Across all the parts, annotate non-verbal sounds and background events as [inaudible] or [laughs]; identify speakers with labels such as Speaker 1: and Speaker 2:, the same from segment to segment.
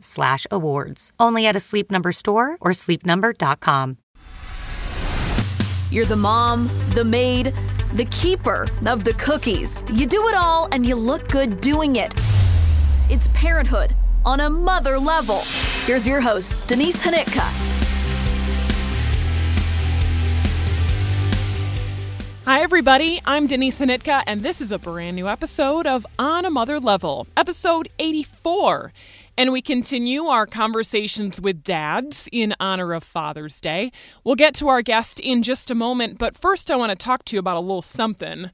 Speaker 1: slash awards. Only at a Sleep Number store or sleepnumber.com.
Speaker 2: You're the mom, the maid, the keeper of the cookies. You do it all and you look good doing it. It's parenthood on a mother level. Here's your host, Denise Hanitka.
Speaker 3: Hi, everybody. I'm Denise Hanitka, and this is a brand new episode of On a Mother Level, episode 84. And we continue our conversations with dads in honor of Father's Day. We'll get to our guest in just a moment, but first I want to talk to you about a little something.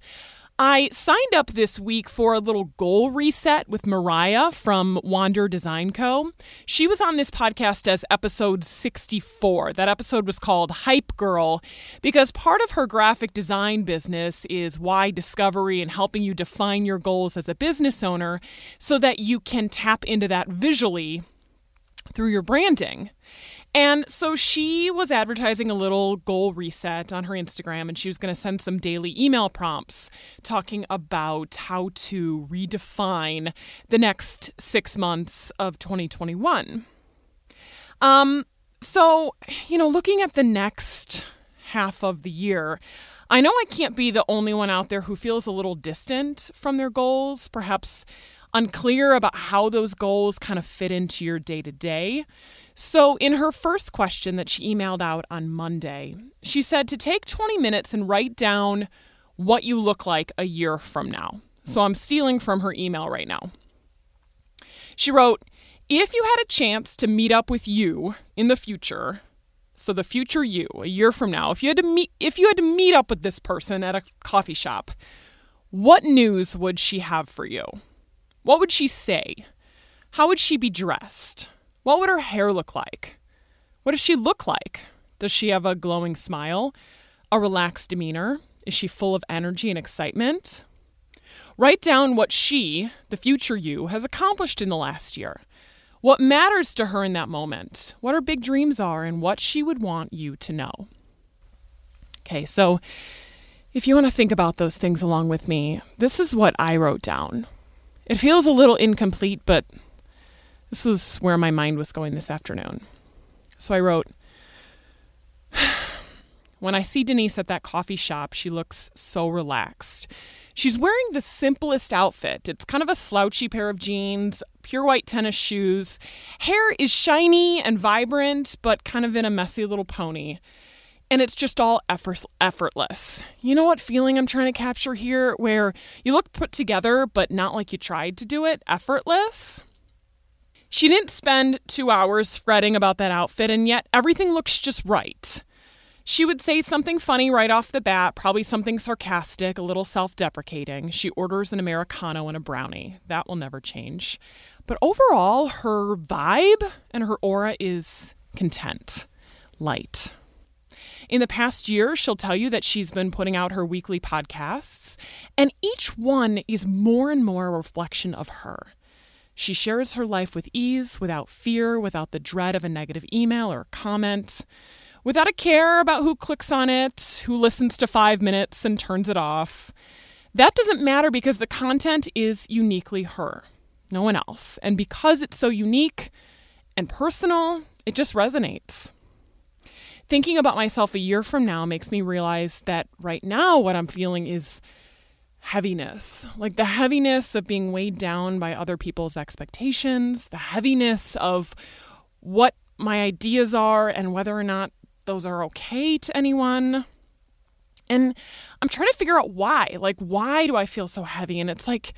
Speaker 3: I signed up this week for a little goal reset with Mariah from Wander Design Co. She was on this podcast as episode 64. That episode was called Hype Girl because part of her graphic design business is why discovery and helping you define your goals as a business owner so that you can tap into that visually through your branding. And so she was advertising a little goal reset on her Instagram, and she was going to send some daily email prompts talking about how to redefine the next six months of 2021. Um, so, you know, looking at the next half of the year, I know I can't be the only one out there who feels a little distant from their goals, perhaps unclear about how those goals kind of fit into your day to day. So, in her first question that she emailed out on Monday, she said to take 20 minutes and write down what you look like a year from now. So, I'm stealing from her email right now. She wrote, If you had a chance to meet up with you in the future, so the future you, a year from now, if you had to meet if you had to meet up with this person at a coffee shop, what news would she have for you? What would she say? How would she be dressed? What would her hair look like? What does she look like? Does she have a glowing smile? A relaxed demeanor? Is she full of energy and excitement? Write down what she, the future you, has accomplished in the last year. What matters to her in that moment, what her big dreams are, and what she would want you to know. Okay, so if you want to think about those things along with me, this is what I wrote down. It feels a little incomplete, but this was where my mind was going this afternoon. So I wrote, When I see Denise at that coffee shop, she looks so relaxed. She's wearing the simplest outfit. It's kind of a slouchy pair of jeans, pure white tennis shoes. Hair is shiny and vibrant, but kind of in a messy little pony. And it's just all effort- effortless. You know what feeling I'm trying to capture here? Where you look put together, but not like you tried to do it? Effortless? She didn't spend two hours fretting about that outfit, and yet everything looks just right. She would say something funny right off the bat, probably something sarcastic, a little self deprecating. She orders an Americano and a brownie. That will never change. But overall, her vibe and her aura is content, light. In the past year, she'll tell you that she's been putting out her weekly podcasts, and each one is more and more a reflection of her. She shares her life with ease, without fear, without the dread of a negative email or comment, without a care about who clicks on it, who listens to five minutes and turns it off. That doesn't matter because the content is uniquely her, no one else. And because it's so unique and personal, it just resonates. Thinking about myself a year from now makes me realize that right now what I'm feeling is heaviness like the heaviness of being weighed down by other people's expectations, the heaviness of what my ideas are and whether or not those are okay to anyone. And I'm trying to figure out why. Like, why do I feel so heavy? And it's like,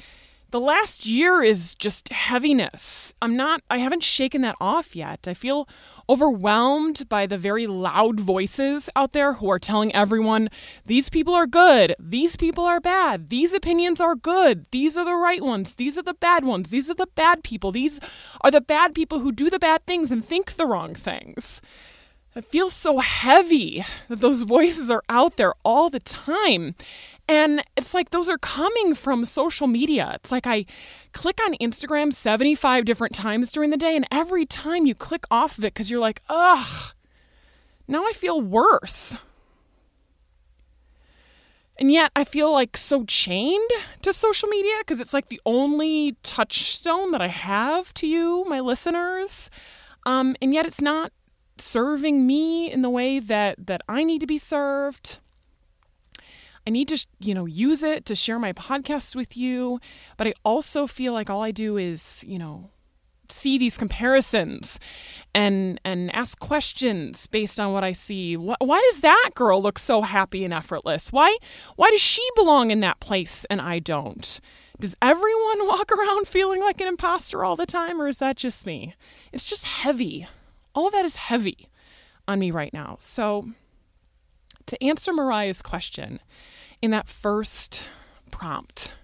Speaker 3: the last year is just heaviness. I'm not, I haven't shaken that off yet. I feel overwhelmed by the very loud voices out there who are telling everyone these people are good, these people are bad, these opinions are good, these are the right ones, these are the bad ones, these are the bad people, these are the bad people who do the bad things and think the wrong things. It feels so heavy that those [laughs] voices are out there all the time. And it's like those are coming from social media. It's like I click on Instagram 75 different times during the day, and every time you click off of it because you're like, ugh, now I feel worse. And yet I feel like so chained to social media because it's like the only touchstone that I have to you, my listeners. Um, and yet it's not serving me in the way that that I need to be served. I need to, you know, use it to share my podcast with you, but I also feel like all I do is, you know, see these comparisons and and ask questions based on what I see. Why, why does that girl look so happy and effortless? Why why does she belong in that place and I don't? Does everyone [laughs] walk around feeling like an imposter all the time or is that just me? It's just heavy all of that is heavy on me right now. So, to answer Mariah's question in that first prompt,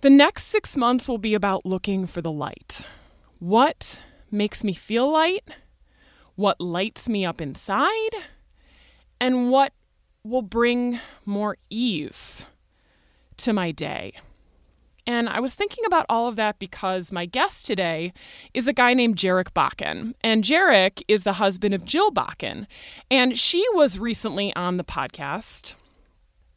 Speaker 3: the next six months will be about looking for the light. What makes me feel light? What lights me up inside? And what will bring more ease to my day? And I was thinking about all of that because my guest today is a guy named Jarek Bakken. And Jarek is the husband of Jill Bakken. And she was recently on the podcast.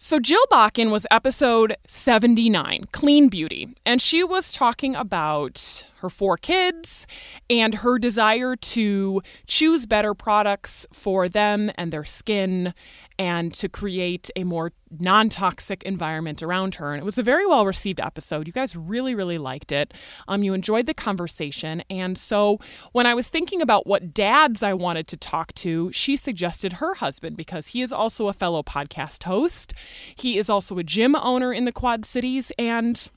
Speaker 3: So, Jill Bakken was episode 79, Clean Beauty, and she was talking about her four kids and her desire to choose better products for them and their skin and to create a more non toxic environment around her. And it was a very well received episode. You guys really, really liked it. Um, you enjoyed the conversation. And so when I was thinking about what dads I wanted to talk to, she suggested her husband because he is also a fellow podcast host. He is also a gym owner in the Quad Cities. And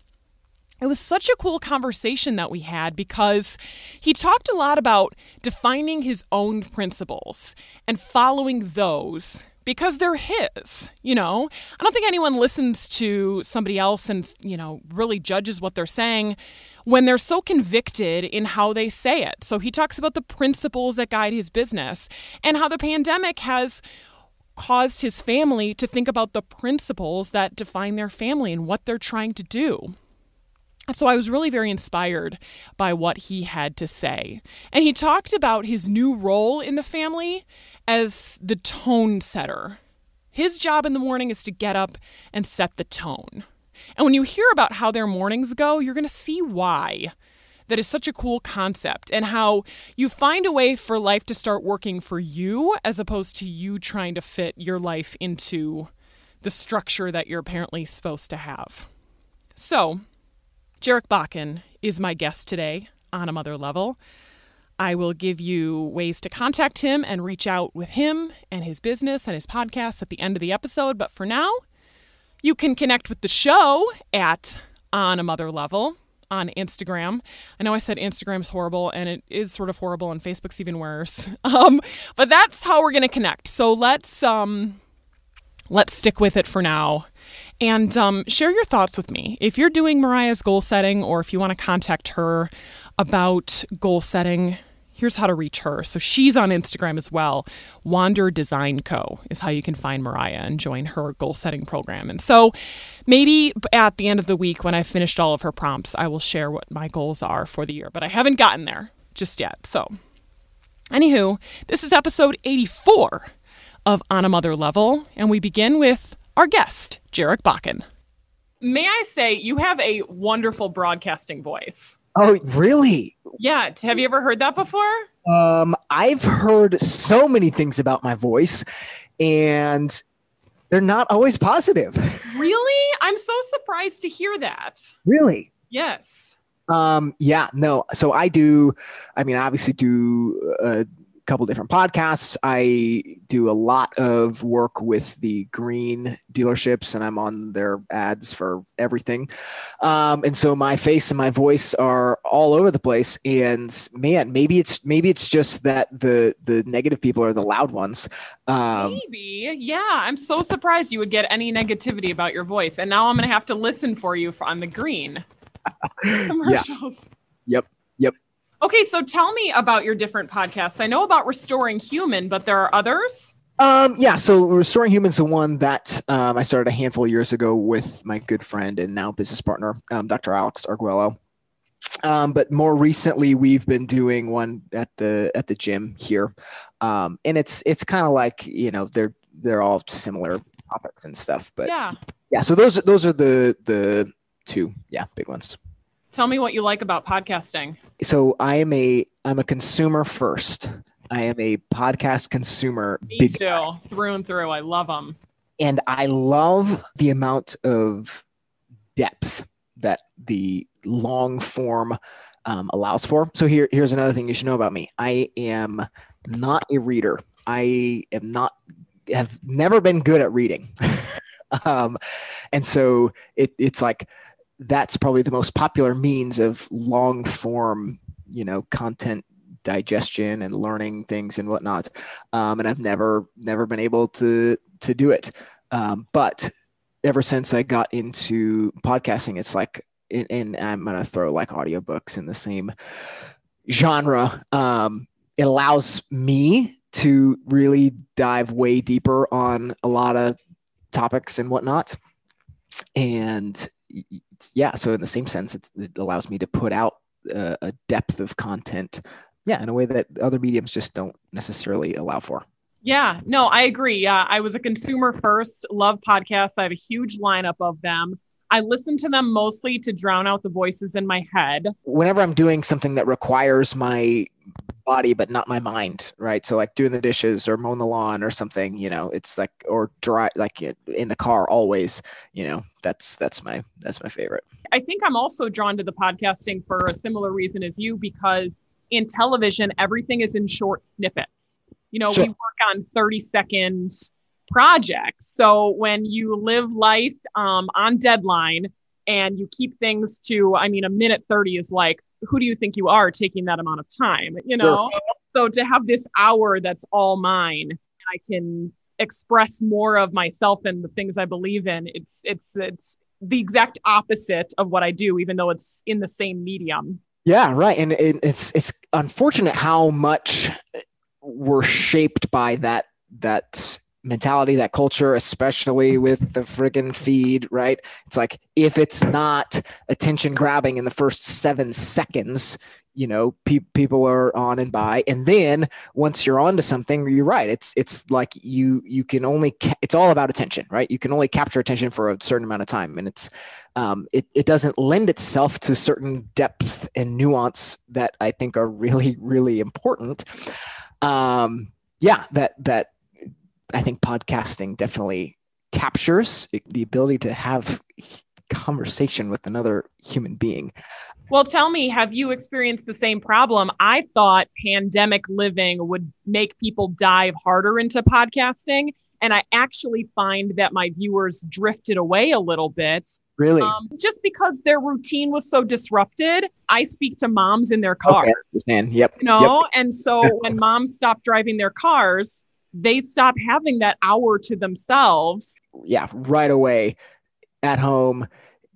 Speaker 3: it was such a cool conversation that we had because he talked a lot about defining his own principles and following those because they're his, you know? I don't think anyone listens to somebody else and, you know, really judges what they're saying when they're so convicted in how they say it. So he talks about the principles that guide his business and how the pandemic has caused his family to think about the principles that define their family and what they're trying to do. So I was really very inspired by what he had to say. And he talked about his new role in the family as the tone setter. His job in the morning is to get up and set the tone. And when you hear about how their mornings go, you're going to see why. That is such a cool concept, and how you find a way for life to start working for you as opposed to you trying to fit your life into the structure that you're apparently supposed to have. So, Jarek Bakken is my guest today on a mother level. I will give you ways to contact him and reach out with him and his business and his podcast at the end of the episode. But for now, you can connect with the show at On a Mother Level on Instagram. I know I said Instagram's horrible and it is sort of horrible and Facebook's even worse. [laughs] Um, but that's how we're going to connect. So let's um let's stick with it for now and um, share your thoughts with me. If you're doing Mariah's goal setting or if you want to contact her about goal setting, here's how to reach her. So she's on Instagram as well. Wander Design Co. is how you can find Mariah and join her goal setting program. And so maybe at the end of the week, when I've finished all of her prompts, I will share what my goals are for the year. But I haven't gotten there just yet. So, anywho, this is episode 84 of On a Mother Level, and we begin with our guest, Jarek Bakken. May I say, you have a wonderful broadcasting voice.
Speaker 4: Oh, really?
Speaker 3: Yeah. Have you ever heard that before?
Speaker 4: Um, I've heard so many things about my voice, and they're not always positive. [laughs]
Speaker 3: Really? I'm so surprised to hear that.
Speaker 4: really?
Speaker 3: Yes.
Speaker 4: Um, yeah, no. So I do, I mean, obviously do a couple different podcasts. I do a lot of work with the green dealerships and I'm on their ads for everything. Um, and so my face and my voice are all over the place. And man, maybe it's, maybe it's just that the, the negative people are the loud ones. Um,
Speaker 3: Maybe. Yeah. I'm so surprised you would get any negativity about your voice. And now I'm going to have to listen for you for, on the green [laughs] commercials.
Speaker 4: Yep. Yep.
Speaker 3: Okay. So tell me about your different podcasts. I know about Restoring Human, but there are others.
Speaker 4: Um, yeah, so Restoring Humans, the one that um, I started a handful of years ago with my good friend and now business partner, um, Dr. Alex Arguello. Um, but more recently, we've been doing one at the at the gym here, um, and it's it's kind of like you know they're they're all similar topics and stuff. But yeah.
Speaker 3: Yeah.
Speaker 4: so those those are the the two yeah big ones.
Speaker 3: Tell me what you like about podcasting.
Speaker 4: So I am a I'm a consumer first. I am a podcast consumer.
Speaker 3: Me
Speaker 4: big
Speaker 3: too, through and through. I love them.
Speaker 4: and I love the amount of depth that the long form um, allows for. So here, here's another thing you should know about me. I am not a reader. I am not have never been good at reading, [laughs] um, and so it, it's like that's probably the most popular means of long form, you know, content digestion and learning things and whatnot. Um, and I've never never been able to to do it. Um, but ever since I got into podcasting, it's like, and, and I'm gonna throw like audiobooks in the same genre. Um, it allows me to really dive way deeper on a lot of topics and whatnot. And yeah, so in the same sense, it's, it allows me to put out uh, a depth of content, yeah, in a way that other mediums just don't necessarily allow for.
Speaker 3: Yeah, no, I agree. Yeah, I was a consumer first, love podcasts. I have a huge lineup of them. I listen to them mostly to drown out the voices in my head.
Speaker 4: whenever I'm doing something that requires my body but not my mind, right? So like doing the dishes or mowing the lawn or something, you know, it's like or dry like in the car always, you know, that's that's my that's my favorite.
Speaker 3: I think I'm also drawn to the podcasting for a similar reason as you because in television, everything is in short snippets. You know,
Speaker 4: Sure.
Speaker 3: we work on 30 second projects. So when you live life um, on deadline and you keep things to, I mean, a minute 30 is like, who do you think you are taking that amount of time? You know? So to have this hour that's all mine, and I can express more of myself and the things I believe in. It's it's it's the exact opposite of what I do, even though it's in the same medium.
Speaker 4: Yeah, right. And it, it's it's unfortunate how much we're shaped by that that mentality, that culture, especially with the friggin' feed, right? It's like if it's not attention grabbing in the first seven seconds, you know, pe- people are on and by, and then once you're onto something, you're right. It's it's like you you can only ca- it's all about attention, right? You can only capture attention for a certain amount of time, and it's um, it, it doesn't lend itself to certain depth and nuance that I think are really, really important. Um, yeah, that that I think podcasting definitely captures the ability to have conversation with another human being.
Speaker 3: Well, tell me, have you experienced the same problem? I thought pandemic living would make people dive harder into podcasting. And I actually find that my viewers drifted away a little bit
Speaker 4: Really?
Speaker 3: um, just because their routine was so disrupted. I speak to moms in their car,
Speaker 4: Okay, man. Yep.
Speaker 3: you know, and so when moms stop driving their cars, they stop having that hour to themselves.
Speaker 4: yeah, right away at home.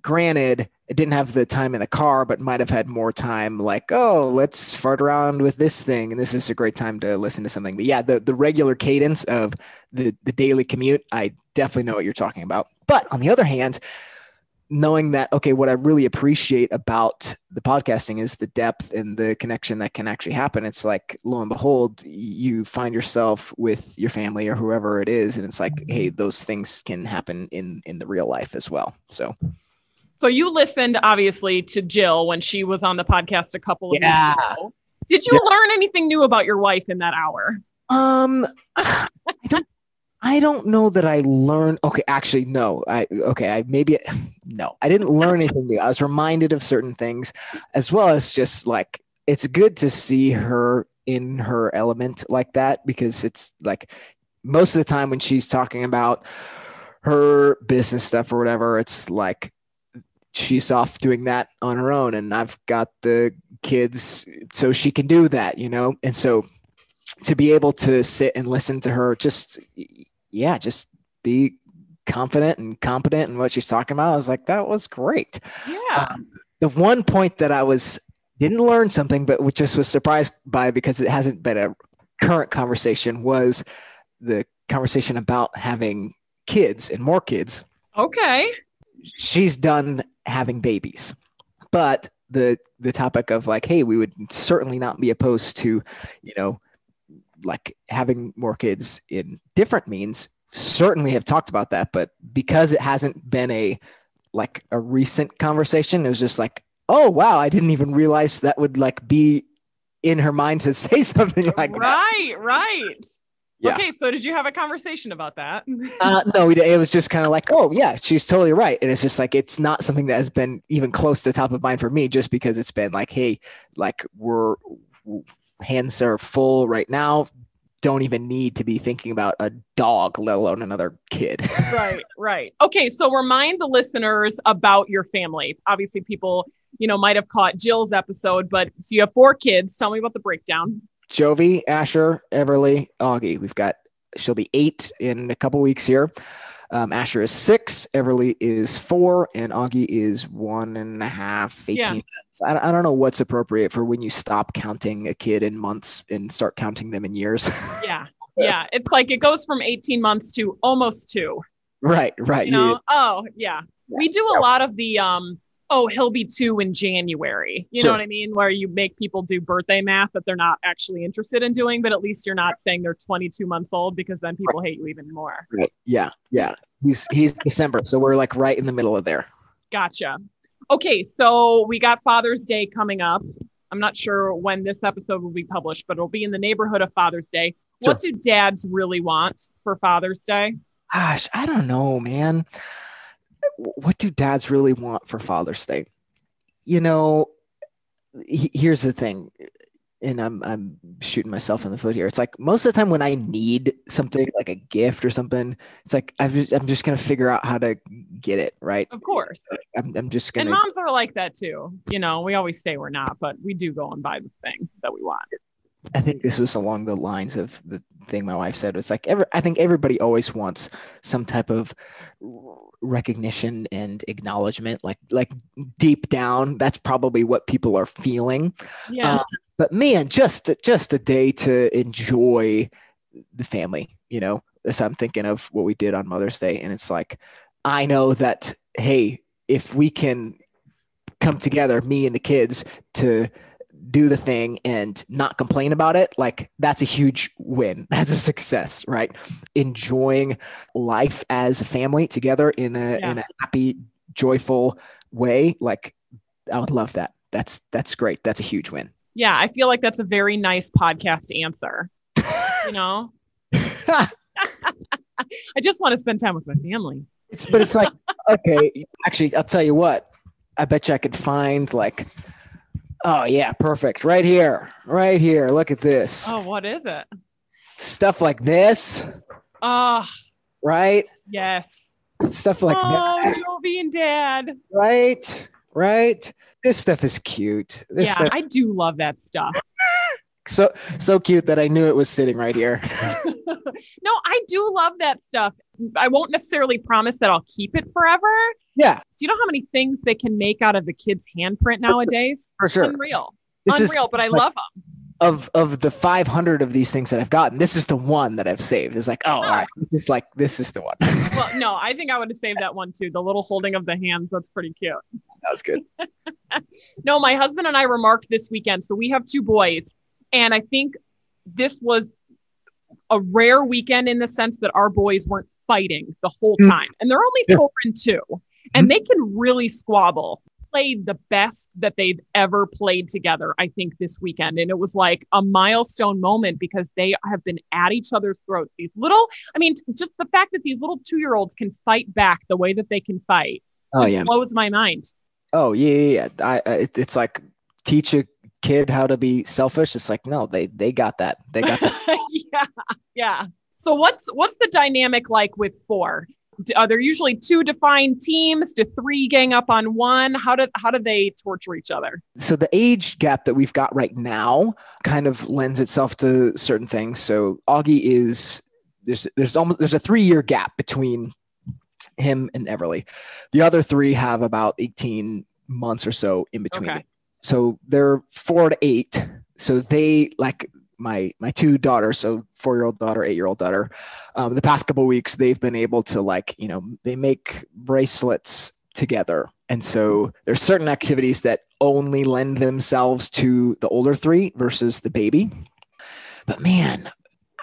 Speaker 4: Granted, it didn't have the time in the car, but might have had more time. Like, oh, let's fart around with this thing, and this is a great time to listen to something. But yeah, the the regular cadence of the the daily commute, I definitely know what you're talking about. But on the other hand, knowing that okay, what I really appreciate about the podcasting is the depth and the connection that can actually happen. It's like lo and behold, you find yourself with your family or whoever it is, and it's like, hey, those things can happen in in the real life as well. So
Speaker 3: So you listened obviously to Jill when she was on the podcast a couple of
Speaker 4: Yeah.
Speaker 3: weeks ago. Did you learn anything new about your wife in that hour?
Speaker 4: Um, [sighs] I don't. I don't know that I learned. Okay, actually, no. I okay. I maybe [laughs] no. I didn't learn anything new. I was reminded of certain things, as well as just like it's good to see her in her element like that because it's like most of the time when she's talking about her business stuff or whatever, it's like she's off doing that on her own, and I've got the kids, so she can do that, you know. And so to be able to sit and listen to her just yeah just be confident and competent in what she's talking about i was like that was great
Speaker 3: Yeah.
Speaker 4: um, the one point that i was didn't learn something but which just was surprised by because it hasn't been a current conversation was the conversation about having kids and more kids
Speaker 3: okay.
Speaker 4: she's done having babies but the the topic of like hey we would certainly not be opposed to you know like having more kids in different means certainly have talked about that but because it hasn't been a like a recent conversation it was just like oh wow i didn't even realize that would like be in her mind to [laughs] say something like that
Speaker 3: right, right.
Speaker 4: Yeah.
Speaker 3: Okay, so did you have a conversation about that?
Speaker 4: uh, no, it was just kind of like, oh yeah, she's totally right, and it's just like it's not something that has been even close to top of mind for me, just because it's been like, hey, like we're hands are full right now, don't even need to be thinking about a dog, let alone another kid. [laughs]
Speaker 3: right, right. Okay, so remind the listeners about your family. Obviously, people, you know, might have caught Jill's episode, but so you have four kids. Tell me about the breakdown.
Speaker 4: Jovi, Asher, Everly, Augie. We've got she'll be eight in a couple weeks here. Um, Asher is six, Everly is four, and Augie is one and a half, 18
Speaker 3: Yeah.
Speaker 4: months. I, I don't know what's appropriate for when you stop counting a kid in months and start counting them in years. [laughs]
Speaker 3: Yeah. Yeah. It's like it goes from 18 months to almost two.
Speaker 4: right, right.
Speaker 3: You know? Oh, yeah. We do a lot of the um, oh, he'll be two in January. You know what I mean? Where you make people do birthday math that they're not actually interested in doing, but at least you're not saying they're 22 months old because then people hate you even more.
Speaker 4: Right. Yeah, yeah. He's he's December, so we're like right in the middle of there.
Speaker 3: Gotcha. Okay, so we got Father's Day coming up. I'm not sure when this episode will be published, but it'll be in the neighborhood of Father's Day. What do dads really want for Father's Day?
Speaker 4: Gosh, I don't know, man. What do dads really want for Father's Day? You know, he- here's the thing, and I'm I'm shooting myself in the foot here. It's like most of the time when I need something like a gift or something, it's like I'm just I'm just gonna figure out how to get it right.
Speaker 3: Of course.
Speaker 4: I'm I'm just gonna And
Speaker 3: moms are like that too. You know, we always say we're not, but we do go and buy the thing that we want.
Speaker 4: I think this was along the lines of the thing my wife said. It's like every, I think everybody always wants some type of recognition and acknowledgement. Like like deep down, that's probably what people are feeling.
Speaker 3: Yeah.
Speaker 4: Uh, but man, just just a day to enjoy the family. You know, so I'm thinking of what we did on Mother's Day, and it's like I know that hey, if we can come together, me and the kids, to do the thing and not complain about it, like that's a huge win. [laughs] That's a success, right? Enjoying life as a family together in a
Speaker 3: Yeah.
Speaker 4: in a happy, joyful way. Like I would love that. That's that's great. That's a huge win.
Speaker 3: yeah. I feel like that's a very nice podcast answer. You know, [laughs] [laughs] I just want to spend time with my family.
Speaker 4: It's but it's like okay, actually, I'll tell you what. I bet you I could find like, oh yeah, perfect, right here, right here. Look at this
Speaker 3: Oh, what is it?
Speaker 4: stuff like this,
Speaker 3: Oh,
Speaker 4: right?
Speaker 3: yes.
Speaker 4: Stuff like
Speaker 3: oh,
Speaker 4: that,
Speaker 3: Jovi and Dad.
Speaker 4: right? Right? This stuff is cute. This
Speaker 3: yeah,
Speaker 4: stuff
Speaker 3: I do love that stuff. [laughs]
Speaker 4: so so cute that I knew it was sitting right here. [laughs]
Speaker 3: no, I do love that stuff. I won't necessarily promise that I'll keep it forever.
Speaker 4: yeah,
Speaker 3: Do you know how many things they can make out of the kid's handprint nowadays?
Speaker 4: for sure.
Speaker 3: Unreal.
Speaker 4: This is
Speaker 3: Unreal, but I
Speaker 4: like-
Speaker 3: love them.
Speaker 4: of of the 500 of these things that I've gotten. This is the one that I've saved. It's like, oh, all right. This is like this is the one. [laughs]
Speaker 3: Well, no, I think I would have saved that one too. The little holding of the hands, that's pretty cute.
Speaker 4: That was good. [laughs]
Speaker 3: No, my husband and I remarked this weekend. So we have two boys, and I think this was a rare weekend in the sense that our boys weren't fighting the whole
Speaker 4: Mm.
Speaker 3: time. And they're only four and two, and they can really squabble. played the best that they've ever played together, I think, this weekend. And it was like a milestone moment because they have been at each other's throats. These little, I mean, just the fact that these little two year olds can fight back the way that they can fight
Speaker 4: Oh yeah.
Speaker 3: blows my mind.
Speaker 4: Oh yeah, yeah. yeah. I, I it, it's like teach a kid how to be selfish. It's like no, they they got that. They got that. [laughs]
Speaker 3: yeah, yeah. So what's what's the dynamic like with four? Are there usually two defined teams? Do three gang up on one? How do how do they torture each other?
Speaker 4: so the age gap that we've got right now kind of lends itself to certain things. So Augie is there's there's almost there's a three year gap between him and Everly. The other three have about 18 months or so in between.
Speaker 3: Okay.
Speaker 4: So they're four to eight. So they like my my two daughters, so four year old daughter, eight year old daughter. Um, the past couple weeks, they've been able to like you know they make bracelets together, and so there's certain activities that only lend themselves to the older three versus the baby. But man,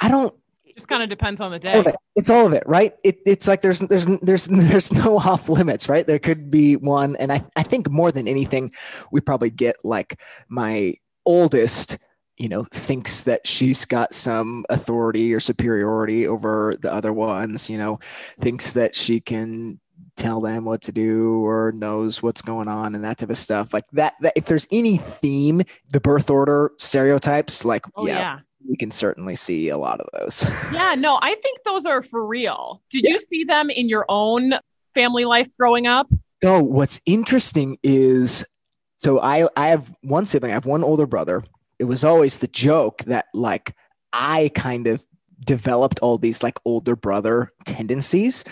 Speaker 4: I don't
Speaker 3: Just kind of depends on the
Speaker 4: all
Speaker 3: day.
Speaker 4: it. It's all of it, right? It, it's like there's there's there's there's no [laughs] off limits, right? There could be one, and I I think more than anything, we probably get like my oldest, you know, thinks that she's got some authority or superiority over the other ones. You know, thinks that she can tell them what to do or knows what's going on and that type of stuff like that, that if there's any theme the birth order stereotypes like
Speaker 3: Oh
Speaker 4: yeah,
Speaker 3: yeah.
Speaker 4: we can certainly see a lot of those [laughs]
Speaker 3: Yeah, no, I think those are for real. Did you see them in your own family life growing up?
Speaker 4: No, what's interesting is so I I have one sibling, I have one older brother. It was always the joke that like I kind of developed all these like older brother tendencies.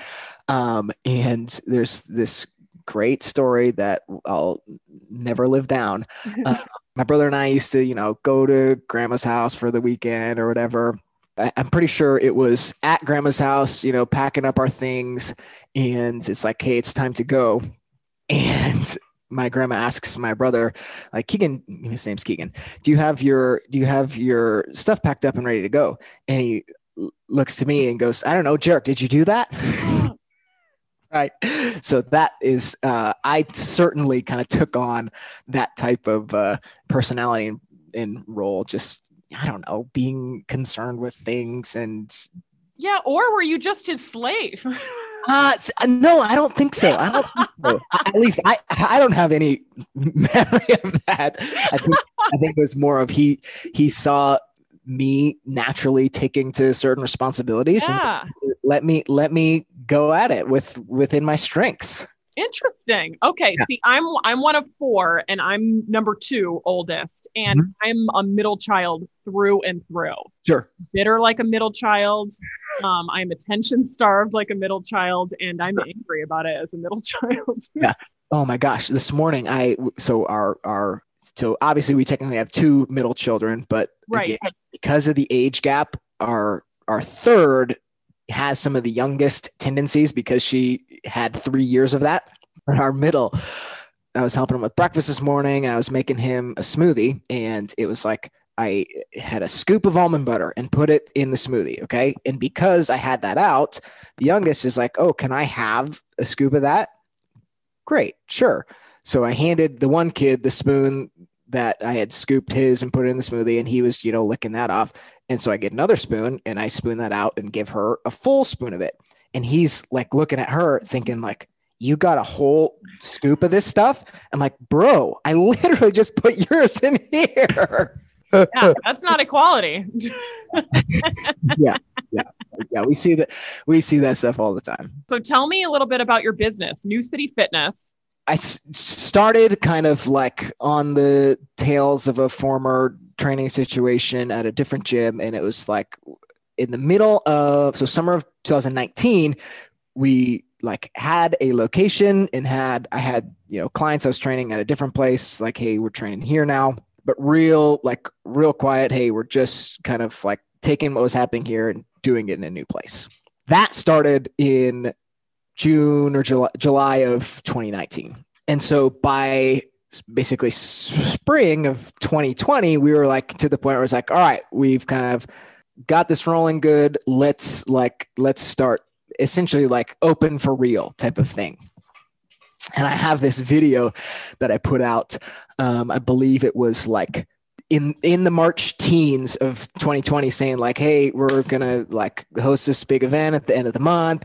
Speaker 4: Um, and there's this great story that I'll never live down. [laughs] Uh, my brother and I used to, you know, go to grandma's house for the weekend or whatever. I- I'm pretty sure it was at grandma's house, you know, packing up our things, and it's like, hey, it's time to go. [laughs] And my grandma asks my brother, like Keegan, his name's Keegan, do you have your do you have your stuff packed up and ready to go? And he looks to me and goes, I don't know, jerk, did you do that? [laughs] right. So that is uh I certainly kind of took on that type of uh personality and, and role, just I don't know, being concerned with things and
Speaker 3: yeah, or were you just his slave? [laughs]
Speaker 4: Uh, uh, no, I don't think so. I don't think so. [laughs] At least I, I don't have any [laughs] memory of that. I think, I think it was more of he, he saw me naturally taking to certain responsibilities and let me, let me go at it with within my strengths.
Speaker 3: Interesting. Okay,
Speaker 4: Yeah.
Speaker 3: see, I'm I'm one of four, and I'm number two oldest, and
Speaker 4: Mhm.
Speaker 3: I'm a middle child through and through.
Speaker 4: Sure.
Speaker 3: Bitter like a middle child. Um, I'm attention starved like a middle child, and I'm angry about it as a middle [laughs] child. Yeah.
Speaker 4: Oh my gosh. This morning I, so our, our, so obviously we technically have two middle children, but
Speaker 3: Right.
Speaker 4: again, because of the age gap, our our third has some of the youngest tendencies because she had three years of that. And our middle, I was helping him with breakfast this morning, I was making him a smoothie, and it was like I had a scoop of almond butter and put it in the smoothie. Okay, and because I had that out, the youngest is like, "Oh, can I have a scoop of that?" Great, sure. So I handed the one kid the spoon that I had scooped his and put it in the smoothie, and he was, you know, licking that off. And so I get another spoon and I spoon that out and give her a full spoon of it. And he's like looking at her, thinking like, "You got a whole scoop of this stuff?" I'm like, "Bro, I literally just put yours in here."
Speaker 3: yeah, that's not equality. [laughs]
Speaker 4: yeah, yeah, yeah. we see that. We see that stuff all the time.
Speaker 3: so tell me a little bit about your business, New City Fitness.
Speaker 4: I started kind of like on the tails of a former training situation at a different gym, and it was like in the middle of so summer of 2019, we like had a location and had I had you know clients I was training at a different place. Like, hey, we're training here now, but real like real quiet. Hey, we're just kind of like taking what was happening here and doing it in a new place. That started in June or July, July of 2019. And so by basically spring of 2020, we were like to the point where it's like, all right, we've kind of got this rolling good. Let's like, let's start essentially like open for real type of thing. and I have this video that I put out. Um, I believe it was like in in the March teens of 2020, saying like, "Hey, we're gonna like host this big event at the end of the month."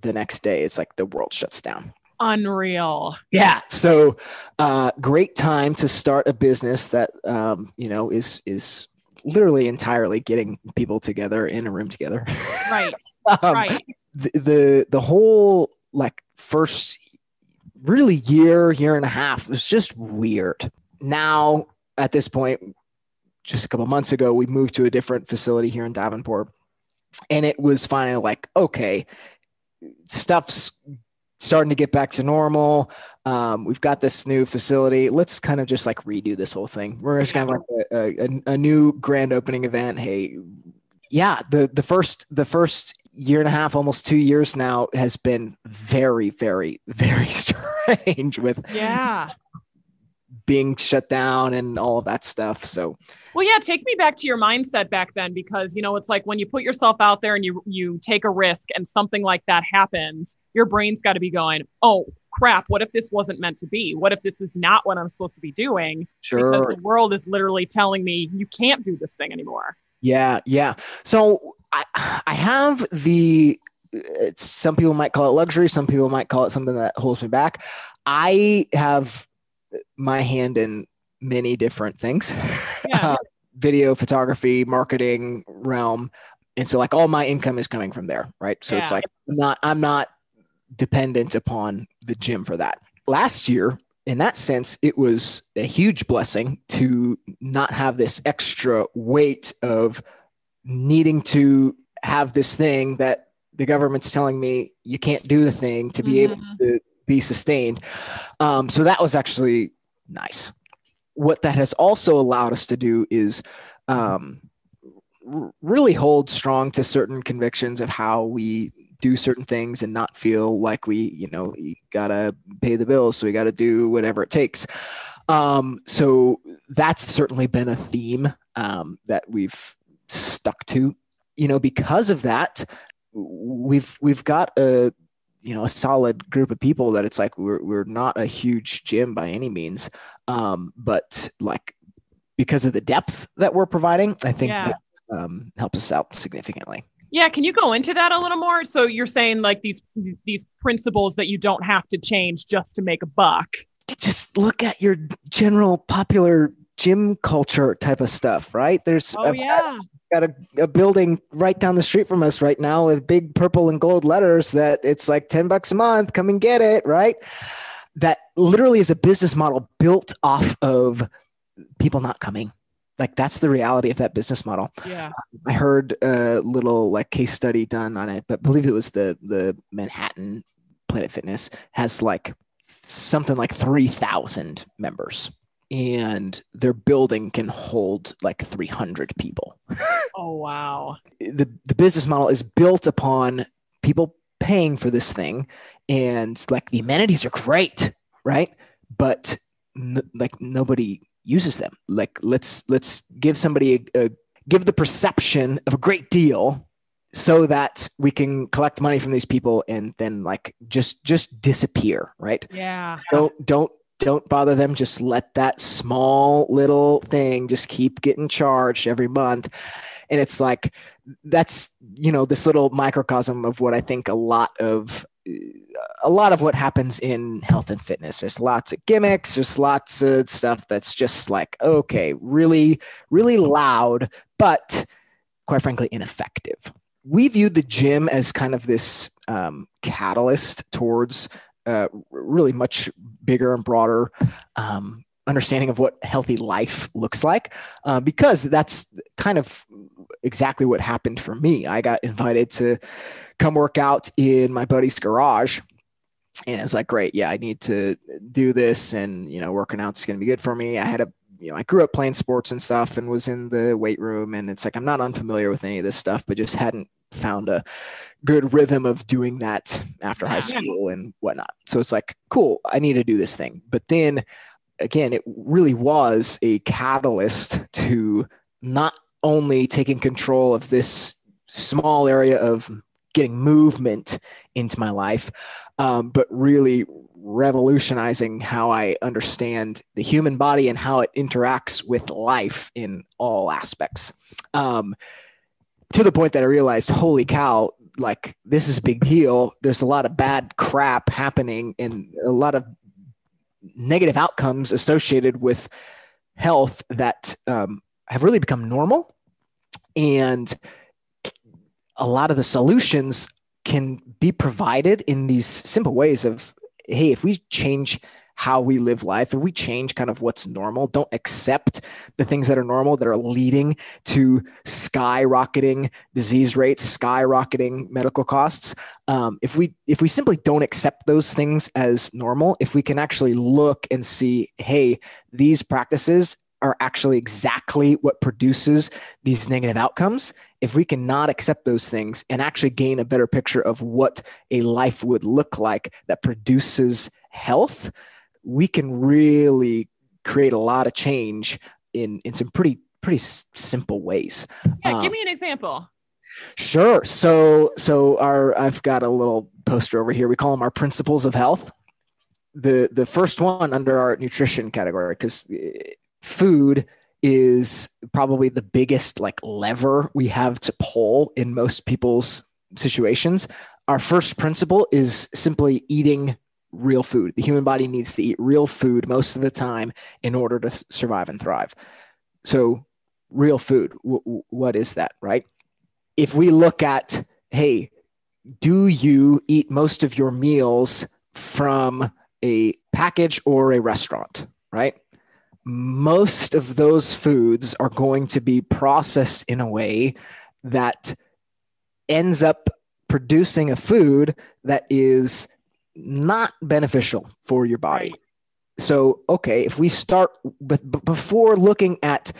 Speaker 4: The next day, it's like the world shuts down.
Speaker 3: Unreal.
Speaker 4: Yeah. So, uh, great time to start a business that um, you know is is literally entirely getting people together in a room together.
Speaker 3: Right. [laughs]
Speaker 4: um,
Speaker 3: right.
Speaker 4: The, the the whole like first really year year and a half was just weird. Now at this point, just a couple months ago, we moved to a different facility here in Davenport, and it was finally like okay, stuff's starting to get back to normal. Um, we've got this new facility. Let's kind of just like redo this whole thing. We're just kind of like a, a, a new grand opening event. Hey, yeah, the the first the first year and a half, almost two years now, has been very, very, [laughs] very strange with
Speaker 3: Yeah.
Speaker 4: being shut down and all of that stuff. So
Speaker 3: Well, yeah, take me back to your mindset back then because you know it's like when you put yourself out there and you you take a risk and something like that happens, your brain's got to be going, "Oh, crap, what if this wasn't meant to be? What if this is not what I'm supposed to be doing?"
Speaker 4: Sure.
Speaker 3: Because the world is literally telling me you can't do this thing anymore.
Speaker 4: yeah, yeah. So I I have the it's, some people might call it luxury, some people might call it something that holds me back. I have my hand in many different things.
Speaker 3: Yeah. [laughs]
Speaker 4: Uh, video photography marketing realm and so like all my income is coming from there right so it's
Speaker 3: Yeah.
Speaker 4: like not i'm not dependent upon the gym for that last year in that sense it was a huge blessing to not have this extra weight of needing to have this thing that the government's telling me you can't do the thing to be able
Speaker 3: Mhm.
Speaker 4: to be sustained um, so that was actually nice what that has also allowed us to do is um, r- really hold strong to certain convictions of how we do certain things and not feel like we, you know, you gotta pay the bills, so we gotta do whatever it takes. Um, so that's certainly been a theme um, that we've stuck to. You know, because of that, we've we've got a you know a solid group of people that it's like we're we're not a huge gym by any means um, but like because of the depth that we're providing, I think
Speaker 3: Yeah.
Speaker 4: that um, helps us out significantly.
Speaker 3: Yeah, can you go into that a little more? So you're saying like these these principles that you don't have to change just to make a buck.
Speaker 4: Just look at your general popular gym culture type of stuff, right? There's
Speaker 3: Oh
Speaker 4: I've
Speaker 3: yeah.
Speaker 4: Got a, a building right down the street from us right now with big purple and gold letters that it's like 10 bucks a month come and get it right? That literally is a business model built off of people not coming. Like that's the reality of that business model.
Speaker 3: Yeah.
Speaker 4: i heard a little like case study done on it but I believe it was the the manhattan planet fitness has like something like 3000 members and their building can hold like 300 people
Speaker 3: Oh wow.
Speaker 4: the the business model is built upon people paying for this thing and like the amenities are great right but n- like nobody uses them like let's let's give somebody a, a give the perception of a great deal so that we can collect money from these people and then like just just disappear right
Speaker 3: Yeah.
Speaker 4: don't don't don't bother them. Just let that small little thing just keep getting charged every month. And it's like that's you know this little microcosm of what i think a lot of a lot of what happens in health and fitness. There's lots of gimmicks. There's lots of stuff that's just like okay really really loud but quite frankly ineffective. We viewed the gym as kind of this um, catalyst towards uh, really much bigger and broader um, understanding of what healthy life looks like uh, because that's kind of exactly what happened for me. I got invited to come work out in my buddy's garage and it was like great yeah i need to do this and you know working out's going to be good for me. I had a you know i grew up playing sports and stuff and was in the weight room and it's like i'm not unfamiliar with any of this stuff but just hadn't found a good rhythm of doing that after high school and whatnot. So it's like cool i need to do this thing. But then again it really was a catalyst to not only taking control of this small area of getting movement into my life, um, but really revolutionizing how I understand the human body and how it interacts with life in all aspects. Um, to the point that I realized, holy cow, like this is a big deal. There's a lot of bad crap happening and a lot of negative outcomes associated with health that um, have really become normal. And a lot of the solutions can be provided in these simple ways of hey if we change how we live life if we change kind of what's normal. Don't accept the things that are normal that are leading to skyrocketing disease rates skyrocketing medical costs. Um, if we if we simply don't accept those things as normal if we can actually look and see hey these practices are actually exactly what produces these negative outcomes, if we cannot accept those things and actually gain a better picture of what a life would look like that produces health, we can really create a lot of change in in some pretty pretty simple ways.
Speaker 3: Yeah, um, give me an example.
Speaker 4: Sure. So so our I've got a little poster over here. We call them our principles of health. The the first one under our nutrition category because food is probably the biggest like lever we have to pull in most people's situations. Our first principle is simply eating real food. The human body needs to eat real food most of the time in order to survive and thrive. So, real food, w- what is that, right? If we look at, hey, do you eat most of your meals from a package or a restaurant, right? most of those foods are going to be processed in a way that ends up producing a food that is not beneficial for your body. Right. So, okay, if we start with before looking at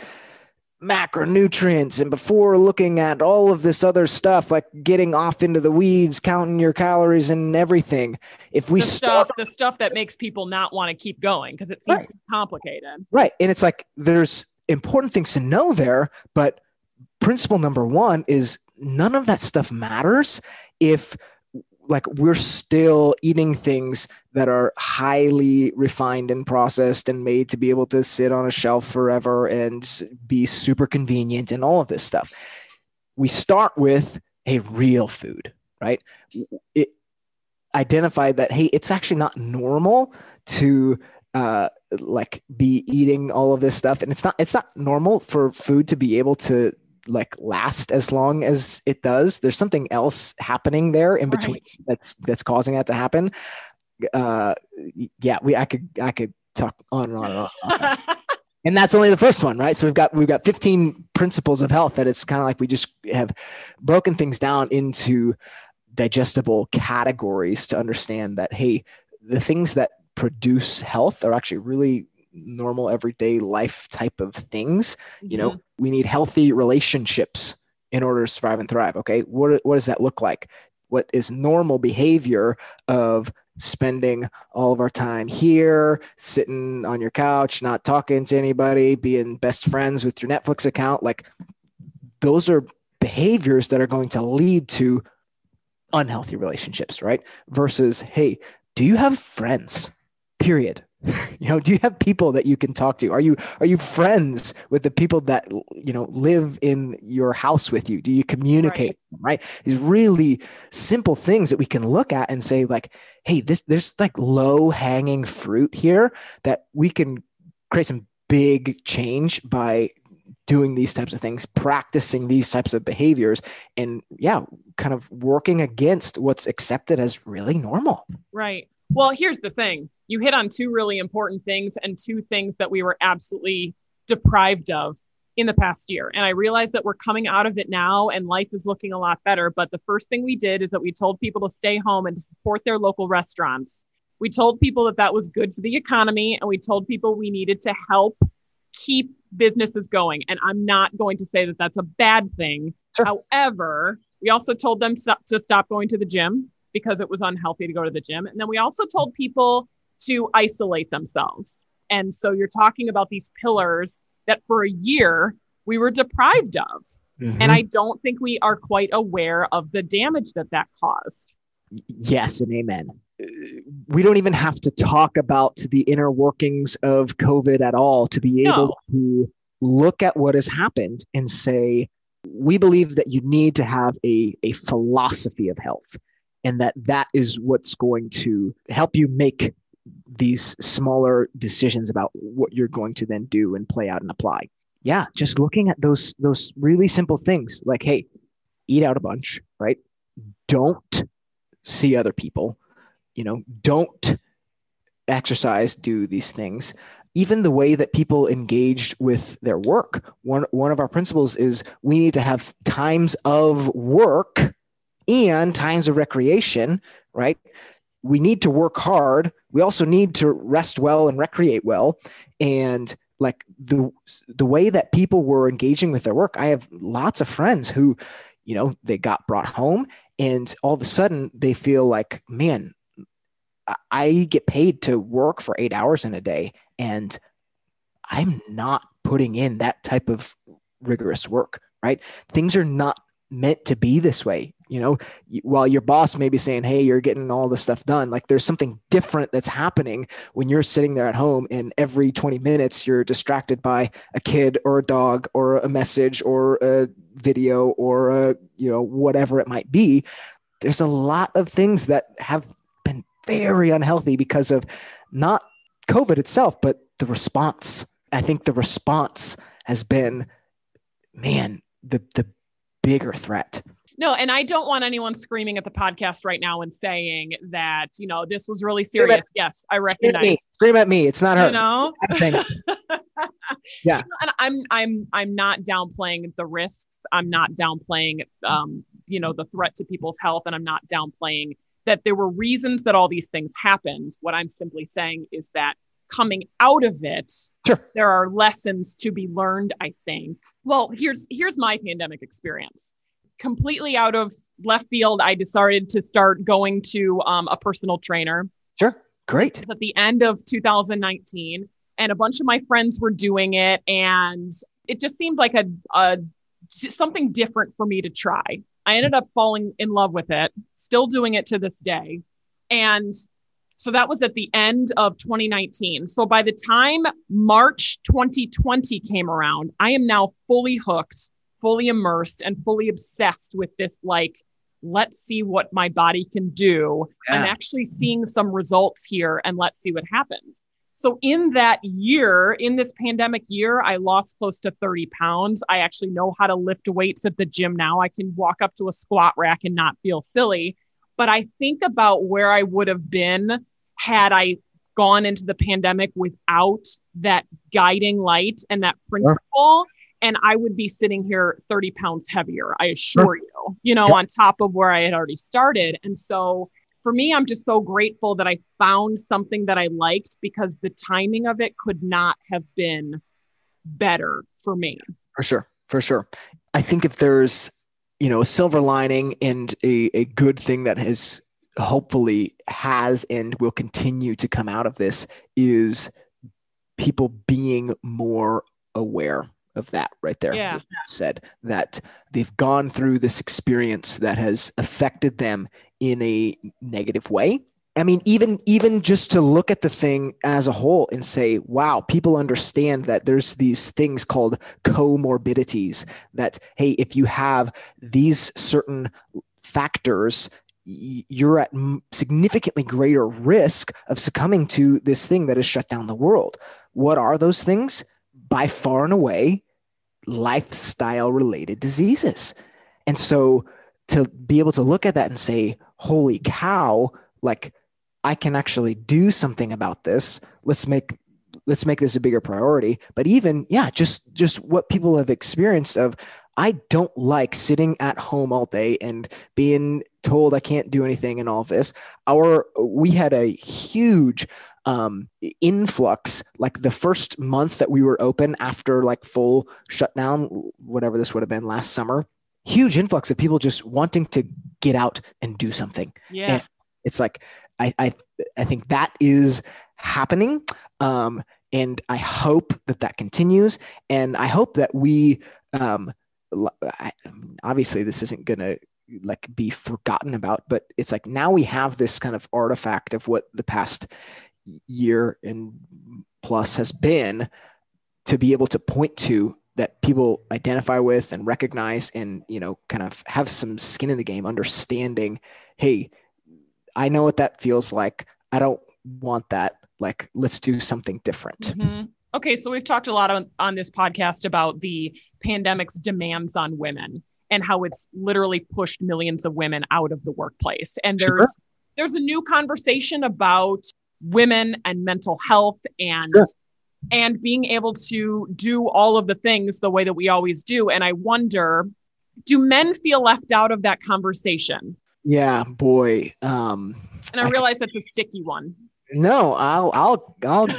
Speaker 4: macronutrients and before looking at all of this other stuff like getting off into the weeds counting your calories and everything if we
Speaker 3: the
Speaker 4: start
Speaker 3: stuff, the stuff that makes people not want to keep going because it seems right. complicated
Speaker 4: right and it's like there's important things to know there but principle number one is none of that stuff matters if like we're still eating things that are highly refined and processed and made to be able to sit on a shelf forever and be super convenient and all of this stuff. We start with a real food, right? It identified that hey, it's actually not normal to uh, like be eating all of this stuff, and it's not it's not normal for food to be able to like last as long as it does. There's something else happening there in between right. that's that's causing that to happen. Uh, yeah, we I could I could talk on and on and on. and [laughs] that's only the first one, right? So we've got we've got 15 principles of health that it's kind of like we just have broken things down into digestible categories to understand that hey, the things that produce health are actually really normal everyday life type of things mm-hmm. you know mm-hmm. we need healthy relationships in order to survive and thrive okay? What, what does that look like? What is normal behavior of spending all of our time here sitting on your couch not talking to anybody being best friends with your netflix account? Like those are behaviors that are going to lead to unhealthy relationships right? Versus hey do you have friends? Period [laughs] you know do you have people that you can talk to? Are you are you friends with the people that you know live in your house with you? Do you communicate right, right? these really simple things that we can look at and say like hey this there's like low hanging fruit here that we can create some big change by doing these types of things practicing these types of behaviors and yeah kind of working against what's accepted as really normal.
Speaker 3: Right well here's the thing you hit on two really important things and two things that we were absolutely deprived of in the past year. And I realize that we're coming out of it now and life is looking a lot better. But the first thing we did is that we told people to stay home and to support their local restaurants. We told people that that was good for the economy and we told people we needed to help keep businesses going. And I'm not going to say that that's a bad thing. Sure. However, we also told them to stop going to the gym because it was unhealthy to go to the gym. And then we also told people to isolate themselves. And so you're talking about these pillars that for a year we were deprived of. Mm-hmm. And I don't think we are quite aware of the damage that that caused.
Speaker 4: Yes, and amen. We don't even have to talk about the inner workings of COVID at all to be able no. to look at what has happened and say, we believe that you need to have a, a philosophy of health and that that is what's going to help you make these smaller decisions about what you're going to then do and play out and apply. Yeah just looking at those those really simple things like hey eat out a bunch right? Don't see other people. You know don't exercise do these things. Even the way that people engaged with their work one one of our principles is we need to have times of work and times of recreation, right? We need to work hard. We also need to rest well and recreate well. And like the the way that people were engaging with their work, I have lots of friends who, you know, they got brought home and all of a sudden they feel like, man, I get paid to work for eight hours in a day and I'm not putting in that type of rigorous work, right? Things are not meant to be this way you know while your boss may be saying hey you're getting all this stuff done like there's something different that's happening when you're sitting there at home and every 20 minutes you're distracted by a kid or a dog or a message or a video or a you know whatever it might be. There's a lot of things that have been very unhealthy because of not covid itself but the response. I think the response has been man the the bigger threat
Speaker 3: no, and I don't want anyone screaming at the podcast right now and saying that, you know, this was really serious. yes, I recognize.
Speaker 4: Scream at, Scream at me. It's not her. [laughs]
Speaker 3: You know?
Speaker 4: I'm saying Yeah.
Speaker 3: And I'm I'm I'm not downplaying the risks. I'm not downplaying um, you know, the threat to people's health and I'm not downplaying that there were reasons that all these things happened. What I'm simply saying is that coming out of it
Speaker 4: sure.
Speaker 3: there are lessons to be learned i think well here's here's my pandemic experience completely out of left field, I decided to start going to um, a personal trainer.
Speaker 4: Sure. Great.
Speaker 3: At the end of 2019, and a bunch of my friends were doing it, and it just seemed like a, a something different for me to try. I ended up falling in love with it, still doing it to this day. And so that was at the end of 2019. So by the time March 2020 came around, I am now fully hooked fully immersed and fully obsessed with this like let's see what my body can do. Yeah. i'm actually seeing some results here and let's see what happens. So in that year in this pandemic year i lost close to 30 pounds. I actually know how to lift weights at the gym now. I can walk up to a squat rack and not feel silly. But i think about where i would have been had i gone into the pandemic without that guiding light and that principle and I would be sitting here 30 pounds heavier, I assure sure. you, you know, on top of where I had already started. And so for me, I'm just so grateful that I found something that I liked because the timing of it could not have been better for me.
Speaker 4: For sure. For sure. I think if there's, you know, a silver lining and a, a good thing that has hopefully has and will continue to come out of this is people being more aware of that right there.
Speaker 3: Yeah.
Speaker 4: Said that they've gone through this experience that has affected them in a negative way. I mean, even even just to look at the thing as a whole and say, wow, people understand that there's these things called comorbidities. That hey, if you have these certain factors, you're at significantly greater risk of succumbing to this thing that has shut down the world. What are those things? By far and away, lifestyle related diseases. And so to be able to look at that and say, holy cow, like I can actually do something about this. Let's make let's make this a bigger priority. But even, yeah, just just what people have experienced of I don't like sitting at home all day and being told I can't do anything and all of this. Our we had a huge um, influx like the first month that we were open after like full shutdown whatever this would have been last summer huge influx of people just wanting to get out and do something.
Speaker 3: Yeah. And
Speaker 4: it's like I, I i think that is happening um and i hope that that continues and i hope that we um obviously this isn't going to like be forgotten about but it's like now we have this kind of artifact of what the past year and plus has been to be able to point to that people identify with and recognize and you know kind of have some skin in the game understanding hey i know what that feels like i don't want that like let's do something different
Speaker 3: mm-hmm. okay so we've talked a lot on, on this podcast about the pandemic's demands on women and how it's literally pushed millions of women out of the workplace and there's sure. there's a new conversation about women and mental health and sure. and being able to do all of the things the way that we always do and i wonder do men feel left out of that conversation
Speaker 4: yeah boy um
Speaker 3: and i, I realize that's a sticky one
Speaker 4: no i'll i'll i'll [laughs]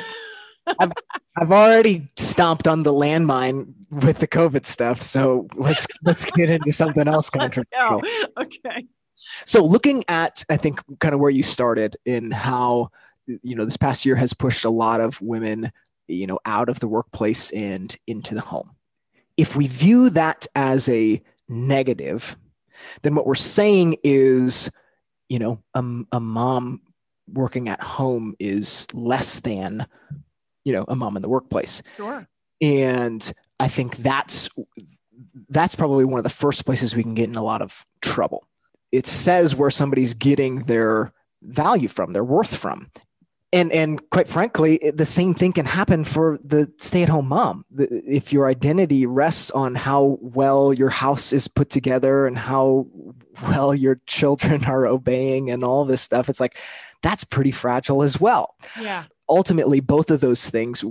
Speaker 4: I've, I've already stomped on the landmine with the COVID stuff. So let's let's get into something else [laughs] controversial.
Speaker 3: Okay.
Speaker 4: So looking at I think kind of where you started in how you know this past year has pushed a lot of women you know out of the workplace and into the home. If we view that as a negative, then what we're saying is you know a, a mom working at home is less than you know a mom in the workplace.
Speaker 3: Sure.
Speaker 4: And i think that's that's probably one of the first places we can get in a lot of trouble. It says where somebody's getting their value from their worth from and and quite frankly the same thing can happen for the stay-at-home mom. If your identity rests on how well your house is put together and how well your children are obeying and all this stuff it's like that's pretty fragile as well.
Speaker 3: Yeah.
Speaker 4: Ultimately both of those things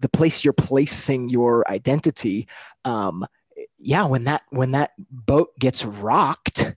Speaker 4: the place you're placing your identity um yeah when that when that boat gets rocked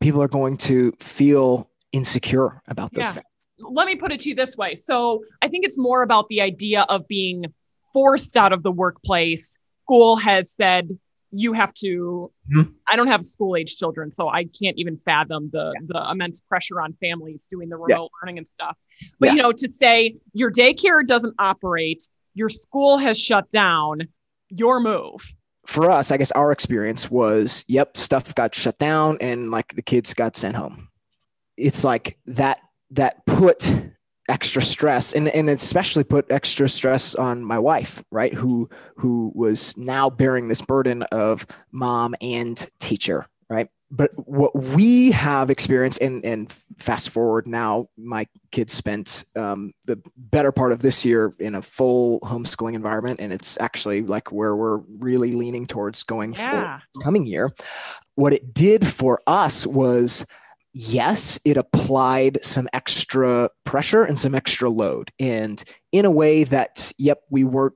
Speaker 4: people are going to feel insecure about those yeah. things
Speaker 3: let me put it to you this way so i think it's more about the idea of being forced out of the workplace school has said you have to mm-hmm. i don't have school age children so i can't even fathom the yeah. the immense pressure on families doing the remote yeah. learning and stuff but you know to say your daycare doesn't operate your school has shut down your move
Speaker 4: for us i guess our experience was yep stuff got shut down and like the kids got sent home it's like that that put extra stress and, and especially put extra stress on my wife right? Who who was now bearing this burden of mom and teacher right? But what we have experienced and and fast forward now my kids spent um, the better part of this year in a full homeschooling environment and it's actually like where we're really leaning towards going yeah. for coming year. What it did for us was yes, it applied some extra pressure and some extra load, and in a way that, yep, we weren't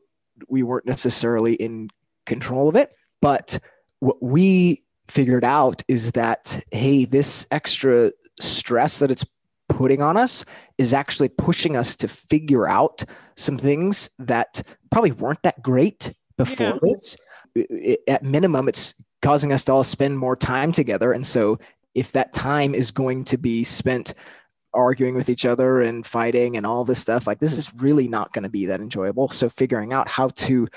Speaker 4: we weren't necessarily in control of it, but what we figured out is that hey, this extra stress that it's putting on us is actually pushing us to figure out some things that probably weren't that great before yeah. this. At minimum, it's causing us to all spend more time together. And so if that time is going to be spent arguing with each other and fighting and all this stuff like this is really not going to be that enjoyable. So figuring out how to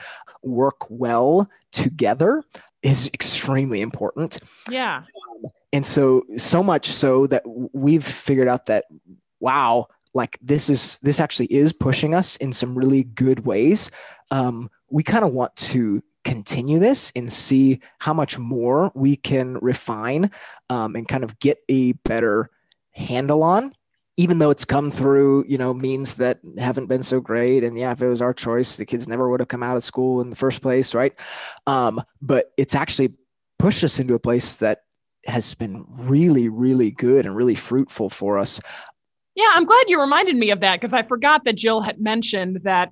Speaker 4: work well together is extremely important.
Speaker 3: Yeah.
Speaker 4: Um, and so so much so that we've figured out that wow like this is this actually is pushing us in some really good ways. Um, we kind of want to continue this and see how much more we can refine um, and kind of get a better handle on even though it's come through you know means that haven't been so great. And yeah if it was our choice the kids never would have come out of school in the first place right? Um, but it's actually pushed us into a place that has been really really good and really fruitful for us.
Speaker 3: Yeah i'm glad you reminded me of that because i forgot that jill had mentioned that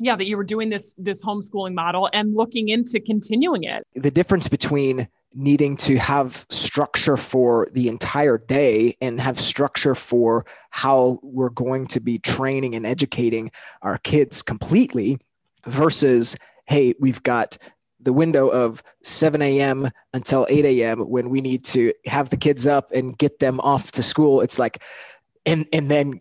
Speaker 3: yeah that you were doing this this homeschooling model and looking into continuing it
Speaker 4: the difference between needing to have structure for the entire day and have structure for how we're going to be training and educating our kids completely versus hey we've got the window of 7 a.m. until 8 a.m. when we need to have the kids up and get them off to school. It's like, and and then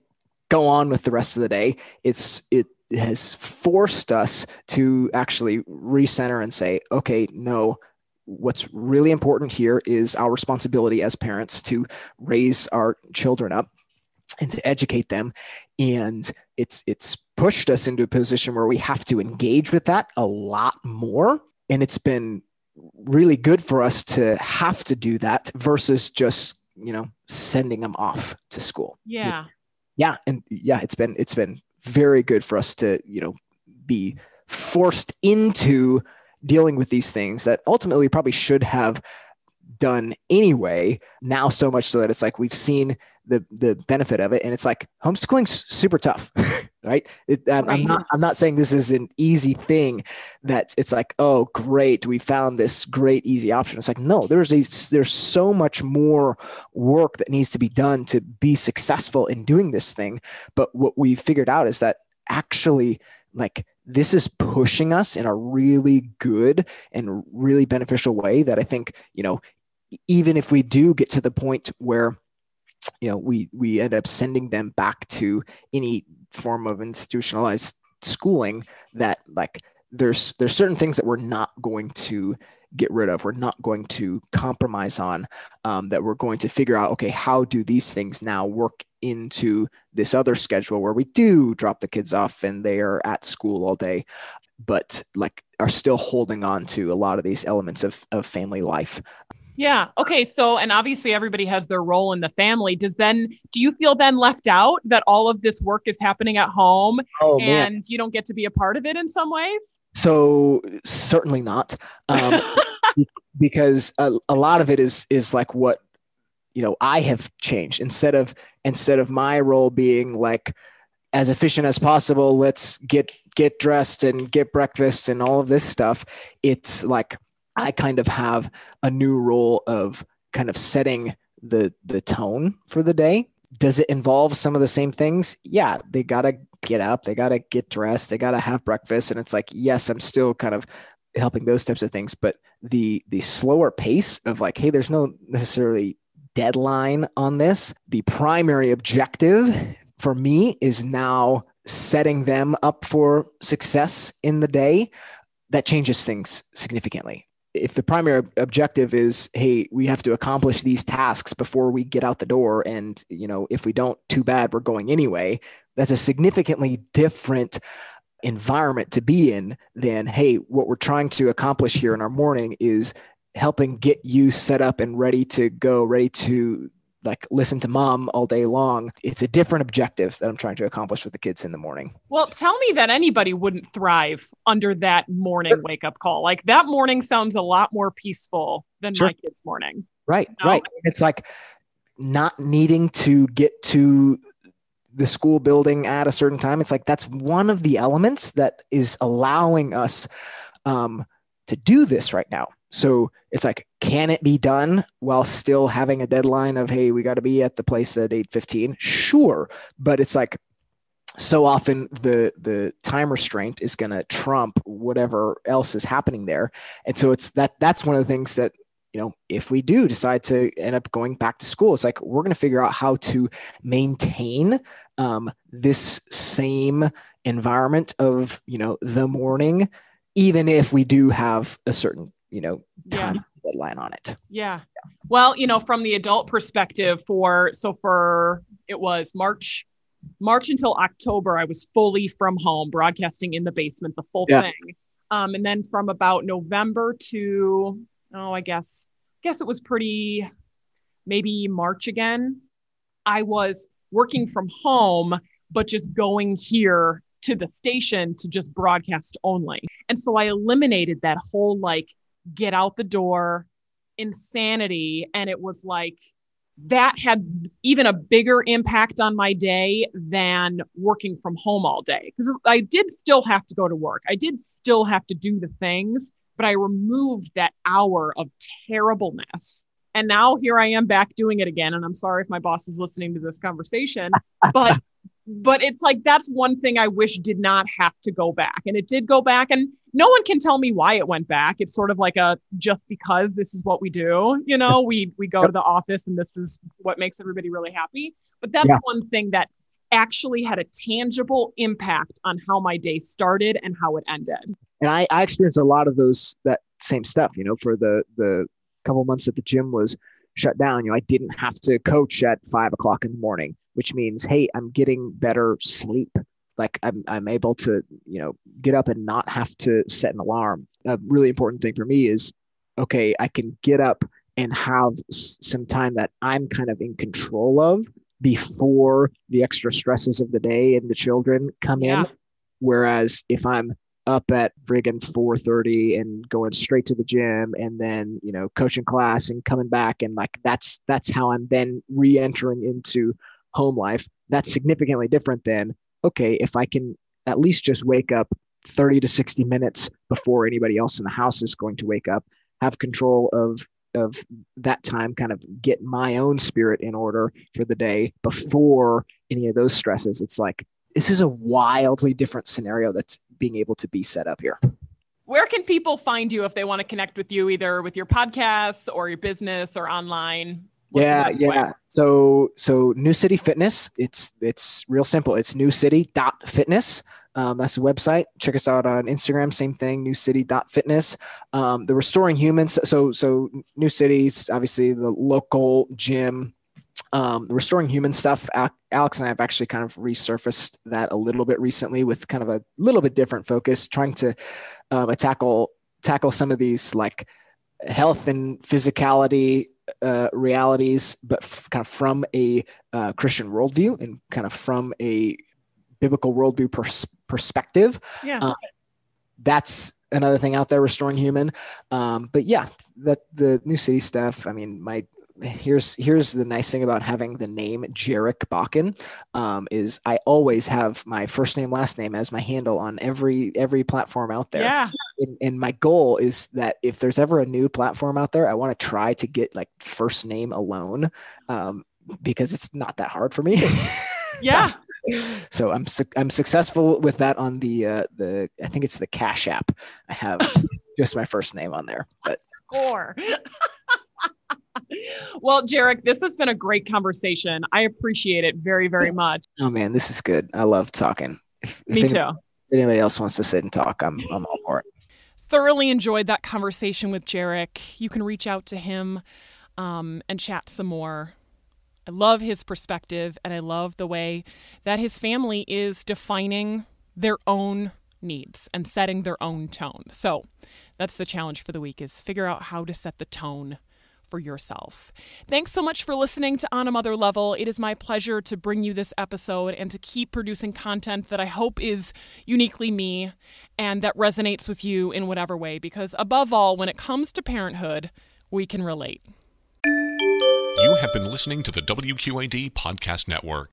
Speaker 4: go on with the rest of the day. It's it has forced us to actually recenter and say, okay, no, what's really important here is our responsibility as parents to raise our children up and to educate them. And it's it's pushed us into a position where we have to engage with that a lot more. And it's been really good for us to have to do that versus just you know sending them off to school.
Speaker 3: Yeah.
Speaker 4: Yeah and yeah it's been it's been very good for us to you know be forced into dealing with these things that ultimately probably should have done anyway now so much so that it's like we've seen the the benefit of it. And it's like homeschooling's super tough [laughs] right, it, um, right. i'm not i'm not saying this is an easy thing that it's like oh great we found this great easy option. It's like no there's a there's so much more work that needs to be done to be successful in doing this thing. But what we figured out is that actually like this is pushing us in a really good and really beneficial way that i think you know even if we do get to the point where you know we we end up sending them back to any form of institutionalized schooling that like there's there's certain things that we're not going to get rid of we're not going to compromise on um, that we're going to figure out okay how do these things now work into this other schedule where we do drop the kids off and they are at school all day but like are still holding on to a lot of these elements of, of family life
Speaker 3: yeah. Okay. So, and obviously everybody has their role in the family. Does then, do you feel then left out that all of this work is happening at home oh, and man. you don't get to be a part of it in some ways?
Speaker 4: So, certainly not. Um, [laughs] because a, a lot of it is, is like what, you know, I have changed instead of, instead of my role being like, as efficient as possible, let's get, get dressed and get breakfast and all of this stuff. It's like, I kind of have a new role of kind of setting the the tone for the day. Does it involve some of the same things? Yeah, they got to get up, they got to get dressed, they got to have breakfast and it's like, yes, I'm still kind of helping those types of things, but the the slower pace of like, hey, there's no necessarily deadline on this. The primary objective for me is now setting them up for success in the day that changes things significantly if the primary objective is hey we have to accomplish these tasks before we get out the door and you know if we don't too bad we're going anyway that's a significantly different environment to be in than hey what we're trying to accomplish here in our morning is helping get you set up and ready to go ready to like listen to mom all day long. It's a different objective that I'm trying to accomplish with the kids in the morning.
Speaker 3: Well, tell me that anybody wouldn't thrive under that morning sure. wake up call. Like that morning sounds a lot more peaceful than sure. my kids' morning.
Speaker 4: Right, you know? right. It's like not needing to get to the school building at a certain time. It's like that's one of the elements that is allowing us um, to do this right now. So it's like, can it be done while still having a deadline of, hey, we got to be at the place at 8:15? Sure. But it's like so often the the time restraint is gonna trump whatever else is happening there. And so it's that that's one of the things that you know, if we do decide to end up going back to school, it's like we're going to figure out how to maintain um, this same environment of, you know, the morning, even if we do have a certain you know time yeah. deadline on it
Speaker 3: yeah. yeah well you know from the adult perspective for so for it was march march until october i was fully from home broadcasting in the basement the full yeah. thing um, and then from about november to oh i guess I guess it was pretty maybe march again i was working from home but just going here to the station to just broadcast only. And so I eliminated that whole like get out the door, insanity. And it was like, that had even a bigger impact on my day than working from home all day. Because I did still have to go to work, I did still have to do the things, but I removed that hour of terribleness. And now here I am back doing it again. And I'm sorry if my boss is listening to this conversation, but but it's like that's one thing I wish did not have to go back. And it did go back. And no one can tell me why it went back. It's sort of like a just because this is what we do. You know, we we go to the office and this is what makes everybody really happy. But that's yeah. one thing that actually had a tangible impact on how my day started and how it ended.
Speaker 4: And I, I experienced a lot of those that same stuff, you know, for the the couple months that the gym was shut down, you know, I didn't have to coach at five o'clock in the morning, which means, hey, I'm getting better sleep. Like I'm, I'm able to, you know, get up and not have to set an alarm. A really important thing for me is, okay, I can get up and have some time that I'm kind of in control of before the extra stresses of the day and the children come yeah. in. Whereas if I'm up at friggin' 4:30 and going straight to the gym and then you know coaching class and coming back and like that's that's how I'm then re-entering into home life. That's significantly different than okay if I can at least just wake up 30 to 60 minutes before anybody else in the house is going to wake up, have control of of that time kind of get my own spirit in order for the day before any of those stresses it's like this is a wildly different scenario that's being able to be set up here
Speaker 3: where can people find you if they want to connect with you either with your podcasts or your business or online
Speaker 4: What's yeah yeah way? so so new city fitness it's it's real simple it's new city dot fitness um, that's the website. Check us out on Instagram. Same thing, newcity.fitness. Um, the Restoring Humans. So, so New Cities, obviously the local gym. Um, the Restoring Human stuff. Alex and I have actually kind of resurfaced that a little bit recently with kind of a little bit different focus, trying to um, tackle tackle some of these like health and physicality uh, realities, but f- kind of from a uh, Christian worldview and kind of from a biblical worldview pers- perspective.
Speaker 3: Yeah. Uh,
Speaker 4: that's another thing out there, restoring human. Um, but yeah, that the new city stuff. I mean, my here's here's the nice thing about having the name Jarek Bakken um, is I always have my first name last name as my handle on every every platform out there.
Speaker 3: Yeah.
Speaker 4: And, and my goal is that if there's ever a new platform out there, I want to try to get like first name alone um, because it's not that hard for me. [laughs]
Speaker 3: yeah
Speaker 4: so I'm su- I'm successful with that on the uh, the I think it's the Cash App. I have [laughs] just my first name on there. But
Speaker 3: score. [laughs] well, Jarek, this has been a great conversation. I appreciate it very, very much.
Speaker 4: Oh man, this is good. I love talking.
Speaker 3: If, Me if too.
Speaker 4: if anybody else wants to sit and talk, I'm I'm all for it.
Speaker 3: Thoroughly enjoyed that conversation with Jarek. You can reach out to him um, and chat some more. I love his perspective and I love the way that his family is defining their own needs and setting their own tone. So, that's the challenge for the week is figure out how to set the tone for yourself. Thanks so much for listening to On a Mother Level. It is my pleasure to bring you this episode and to keep producing content that I hope is uniquely me and that resonates with you in whatever way because above all when it comes to parenthood, we can relate.
Speaker 5: You have been listening to the WQAD Podcast Network.